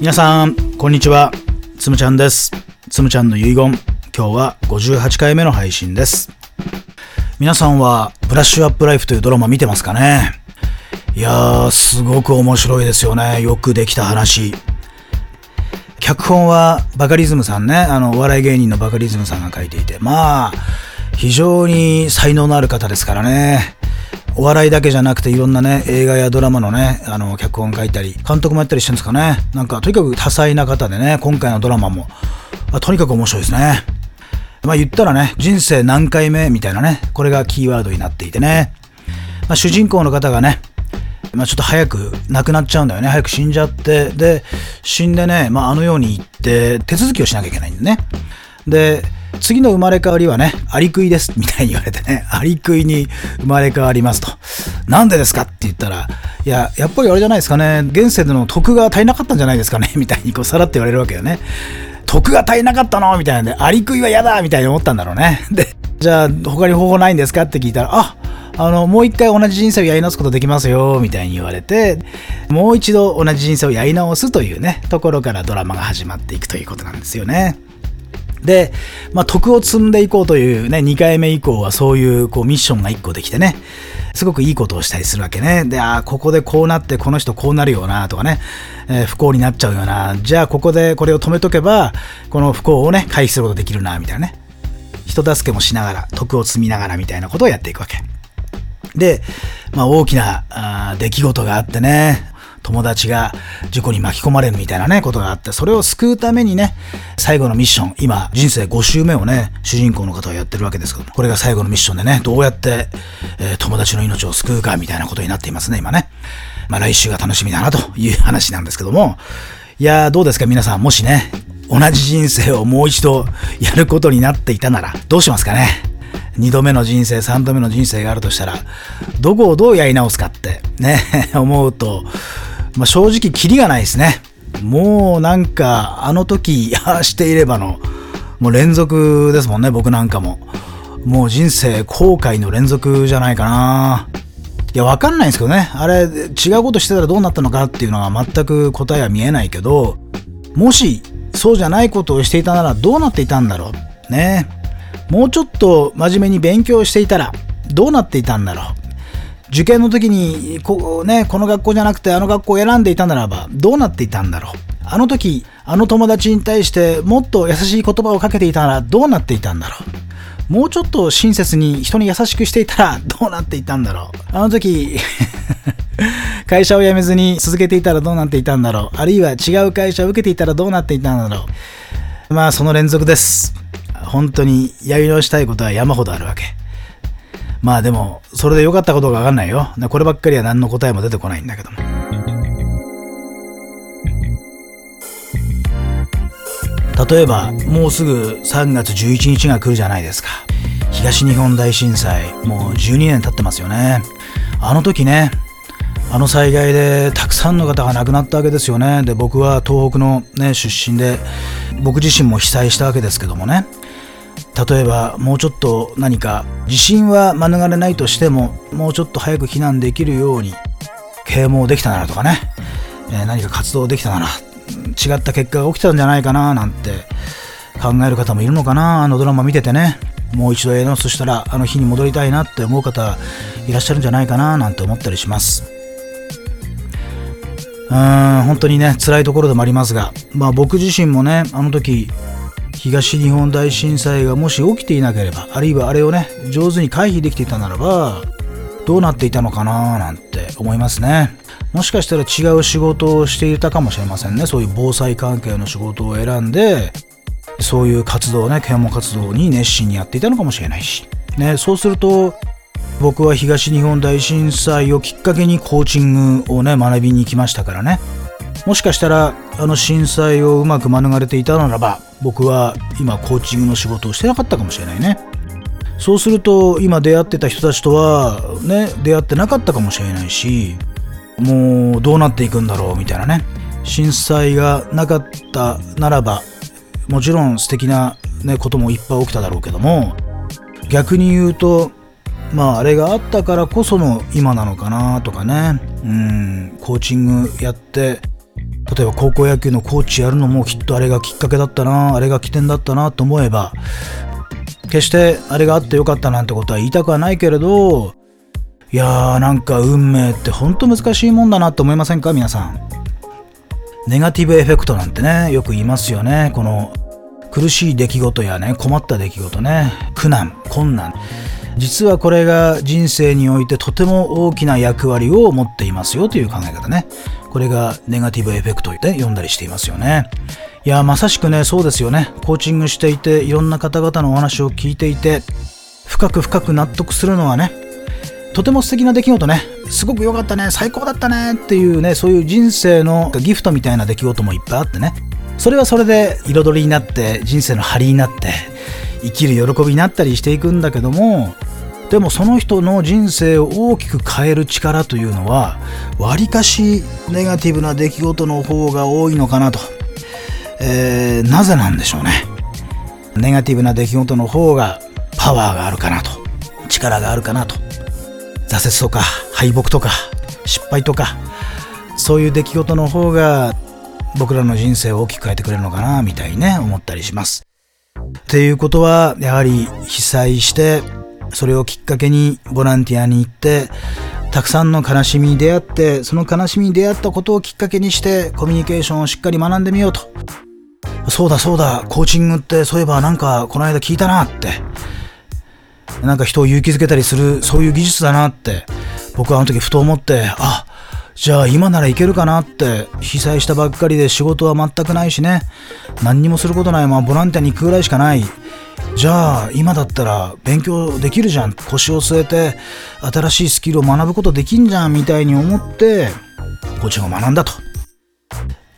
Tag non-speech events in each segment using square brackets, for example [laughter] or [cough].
皆さん、こんにちは。つむちゃんです。つむちゃんの遺言。今日は58回目の配信です。皆さんは、ブラッシュアップライフというドラマ見てますかね？いやー、すごく面白いですよね。よくできた話。脚本はバカリズムさんね、あの、お笑い芸人のバカリズムさんが書いていて、まあ、非常に才能のある方ですからね。お笑いだけじゃなくていろんなね、映画やドラマのね、あの、脚本書いたり、監督もやったりしてるんですかね。なんか、とにかく多彩な方でね、今回のドラマも、あとにかく面白いですね。まあ言ったらね、人生何回目みたいなね、これがキーワードになっていてね。まあ、主人公の方がね、まあ、ちょっと早く亡くなっちゃうんだよね。早く死んじゃって、で、死んでね、まあ、あのように言って手続きをしなきゃいけないんだね。で、次の生まれ変わりはね、アリクイです、みたいに言われてね、[laughs] アリクイに生まれ変わりますと。なんでですかって言ったら、いや、やっぱりあれじゃないですかね、現世での徳が足りなかったんじゃないですかね、[laughs] みたいにこうさらって言われるわけよね。徳が足りなかったのみたいなんで、アリクイは嫌だみたいに思ったんだろうね。[laughs] で、じゃあ他に方法ないんですかって聞いたら、ああの、もう一回同じ人生をやり直すことできますよ、みたいに言われて、もう一度同じ人生をやり直すというね、ところからドラマが始まっていくということなんですよね。で、まあ、徳を積んでいこうというね、2回目以降はそういうこうミッションが1個できてね、すごくいいことをしたりするわけね。で、ああ、ここでこうなってこの人こうなるよなとかね、えー、不幸になっちゃうよな。じゃあここでこれを止めとけば、この不幸をね、回避することできるな、みたいなね。人助けもしながら、徳を積みながらみたいなことをやっていくわけ。で、まあ、大きなあ出来事があってね、友達が事故に巻き込まれるみたいなね、ことがあって、それを救うためにね、最後のミッション、今、人生5周目をね、主人公の方はやってるわけですけども、これが最後のミッションでね、どうやって、えー、友達の命を救うかみたいなことになっていますね、今ね。まあ来週が楽しみだなという話なんですけども、いやー、どうですか皆さん、もしね、同じ人生をもう一度やることになっていたなら、どうしますかね。2度目の人生、3度目の人生があるとしたら、どこをどうやり直すかってね、[laughs] 思うと、まあ、正直キリがないですね。もうなんか、あの時、[laughs] ああしていればの、もう連続ですもんね、僕なんかも。もう人生後悔の連続じゃないかな。いや、わかんないんですけどね。あれ、違うことしてたらどうなったのかっていうのは全く答えは見えないけど、もし、そうじゃないことをしていたならどうなっていたんだろう。ね。もうちょっと真面目に勉強していたらどうなっていたんだろう。受験の時にこ,、ね、この学校じゃなくてあの学校を選んでいたならばどうなっていたんだろう？あの時あの友達に対してもっと優しい言葉をかけていたらどうなっていたんだろう？もうちょっと親切に人に優しくしていたら [laughs] どうなっていたんだろう？あの時 [laughs] 会社を辞めずに続けていたらどうなっていたんだろう？あるいは違う会社を受けていたらどうなっていたんだろう？まあその連続です。本当にやり直したいことは山ほどあるわけ。まあでも、それで良かったことがわかんないよ。こればっかりは何の答えも出てこないんだけども。例えば、もうすぐ3月11日が来るじゃないですか。東日本大震災、もう12年経ってますよね。あの時ね、あの災害でたくさんの方が亡くなったわけですよね。で、僕は東北のね、出身で、僕自身も被災したわけですけどもね。例えばもうちょっと何か地震は免れないとしてももうちょっと早く避難できるように啓蒙できたならとかね、え、何か活動できたなら違った結果が起きたんじゃないかななんて考える方もいるのかなあのドラマ見ててね。もう一度やり直すしたらあの日に戻りたいなって思う方いらっしゃるんじゃないかななんて思ったりします。うーん本当にね辛いところでもありますがまあ僕自身もねあの時東日本大震災がもし起きていなければあるいはあれをね上手に回避できていたならばどうなっていたのかななんて思いますね。もしかしたら違う仕事をしていたかもしれませんね。そういう防災関係の仕事を選んでそういう活動ね啓蒙活動に熱心にやっていたのかもしれないし、ね、そうすると僕は東日本大震災をきっかけにコーチングをね学びに行きましたからね。もしかしたらあの震災をうまく免れていたならば僕は今コーチングの仕事をしてなかったかもしれないね。そうすると今出会ってた人たちとはね出会ってなかったかもしれないしもうどうなっていくんだろうみたいなね。震災がなかったならばもちろん素敵な、ね、こともいっぱい起きただろうけども逆に言うとまああれがあったからこその今なのかなとかね。うんコーチングやって例えば高校野球のコーチやるのもきっとあれがきっかけだったなあれが起点だったなと思えば決してあれがあってよかったなんてことは言いたくはないけれどいやーなんか運命ってほんと難しいもんだなって思いませんか皆さん。ネガティブエフェクトなんてねよく言いますよね。この苦しい出来事やね困った出来事ね。苦難困難。実はこれが人生においてとても大きな役割を持っていますよという考え方ね。これがネガティブエフェクトで読んだりしていますよね。いやまさしくねそうですよね。コーチングしていていろんな方々のお話を聞いていて深く深く納得するのはねとても素敵な出来事ね。すごく良かったね最高だったねっていうねそういう人生のギフトみたいな出来事もいっぱいあってね。それはそれで彩りになって人生の張りになって生きる喜びになったりしていくんだけどもでもその人の人生を大きく変える力というのはわりかしネガティブな出来事の方が多いのかなと、えー、なぜなんでしょうね。ネガティブな出来事の方がパワーがあるかなと。力があるかなと。挫折とか敗北とか失敗とかそういう出来事の方が僕らの人生を大きく変えてくれるのかなみたいにね思ったりします。っていうことはやはり被災してそれをきっかけにボランティアに行ってたくさんの悲しみに出会ってその悲しみに出会ったことをきっかけにしてコミュニケーションをしっかり学んでみようと。そうだそうだコーチングってそういえばなんかこの間聞いたなって。なんか人を勇気づけたりする、そういう技術だなって、僕はあの時ふと思って、あ、じゃあ今ならいけるかなって、被災したばっかりで仕事は全くないしね、何にもすることない、まあボランティアに行くぐらいしかない。じゃあ今だったら勉強できるじゃん。腰を据えて新しいスキルを学ぶことできんじゃんみたいに思って、コーチングを学んだと。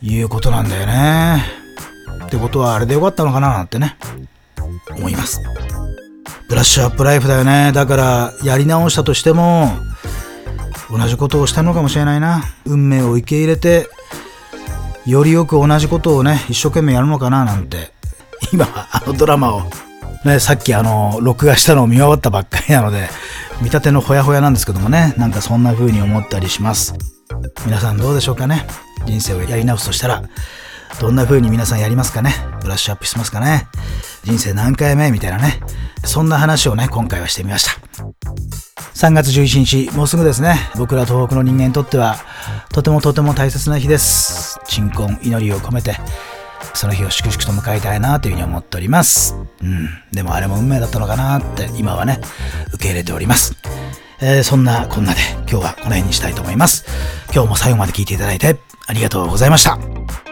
いうことなんだよね。ってことはあれでよかったのかななんてね、思います。ブラッシュアップライフだよね。だから、やり直したとしても、同じことをしたのかもしれないな。運命を受け入れて、よりよく同じことをね、一生懸命やるのかななんて。今、あのドラマを、ね、さっきあの、録画したのを見終わったばっかりなので、見立てのほやほやなんですけどもね、なんかそんな風に思ったりします。皆さんどうでしょうかね？人生をやり直すとしたら、どんな風に皆さんやりますかね？ブラッシュアップしますかね？人生何回目？みたいなね。そんな話をね、今回はしてみました。3月11日、もうすぐですね。僕ら東北の人間にとっては、とてもとても大切な日です。鎮魂、祈りを込めて、その日を粛々と迎えたいなというふうに思っております。うん。でもあれも運命だったのかなって、今はね、受け入れております。えー、そんなこんなで、今日はこの辺にしたいと思います。今日も最後まで聴いていただいて、ありがとうございました。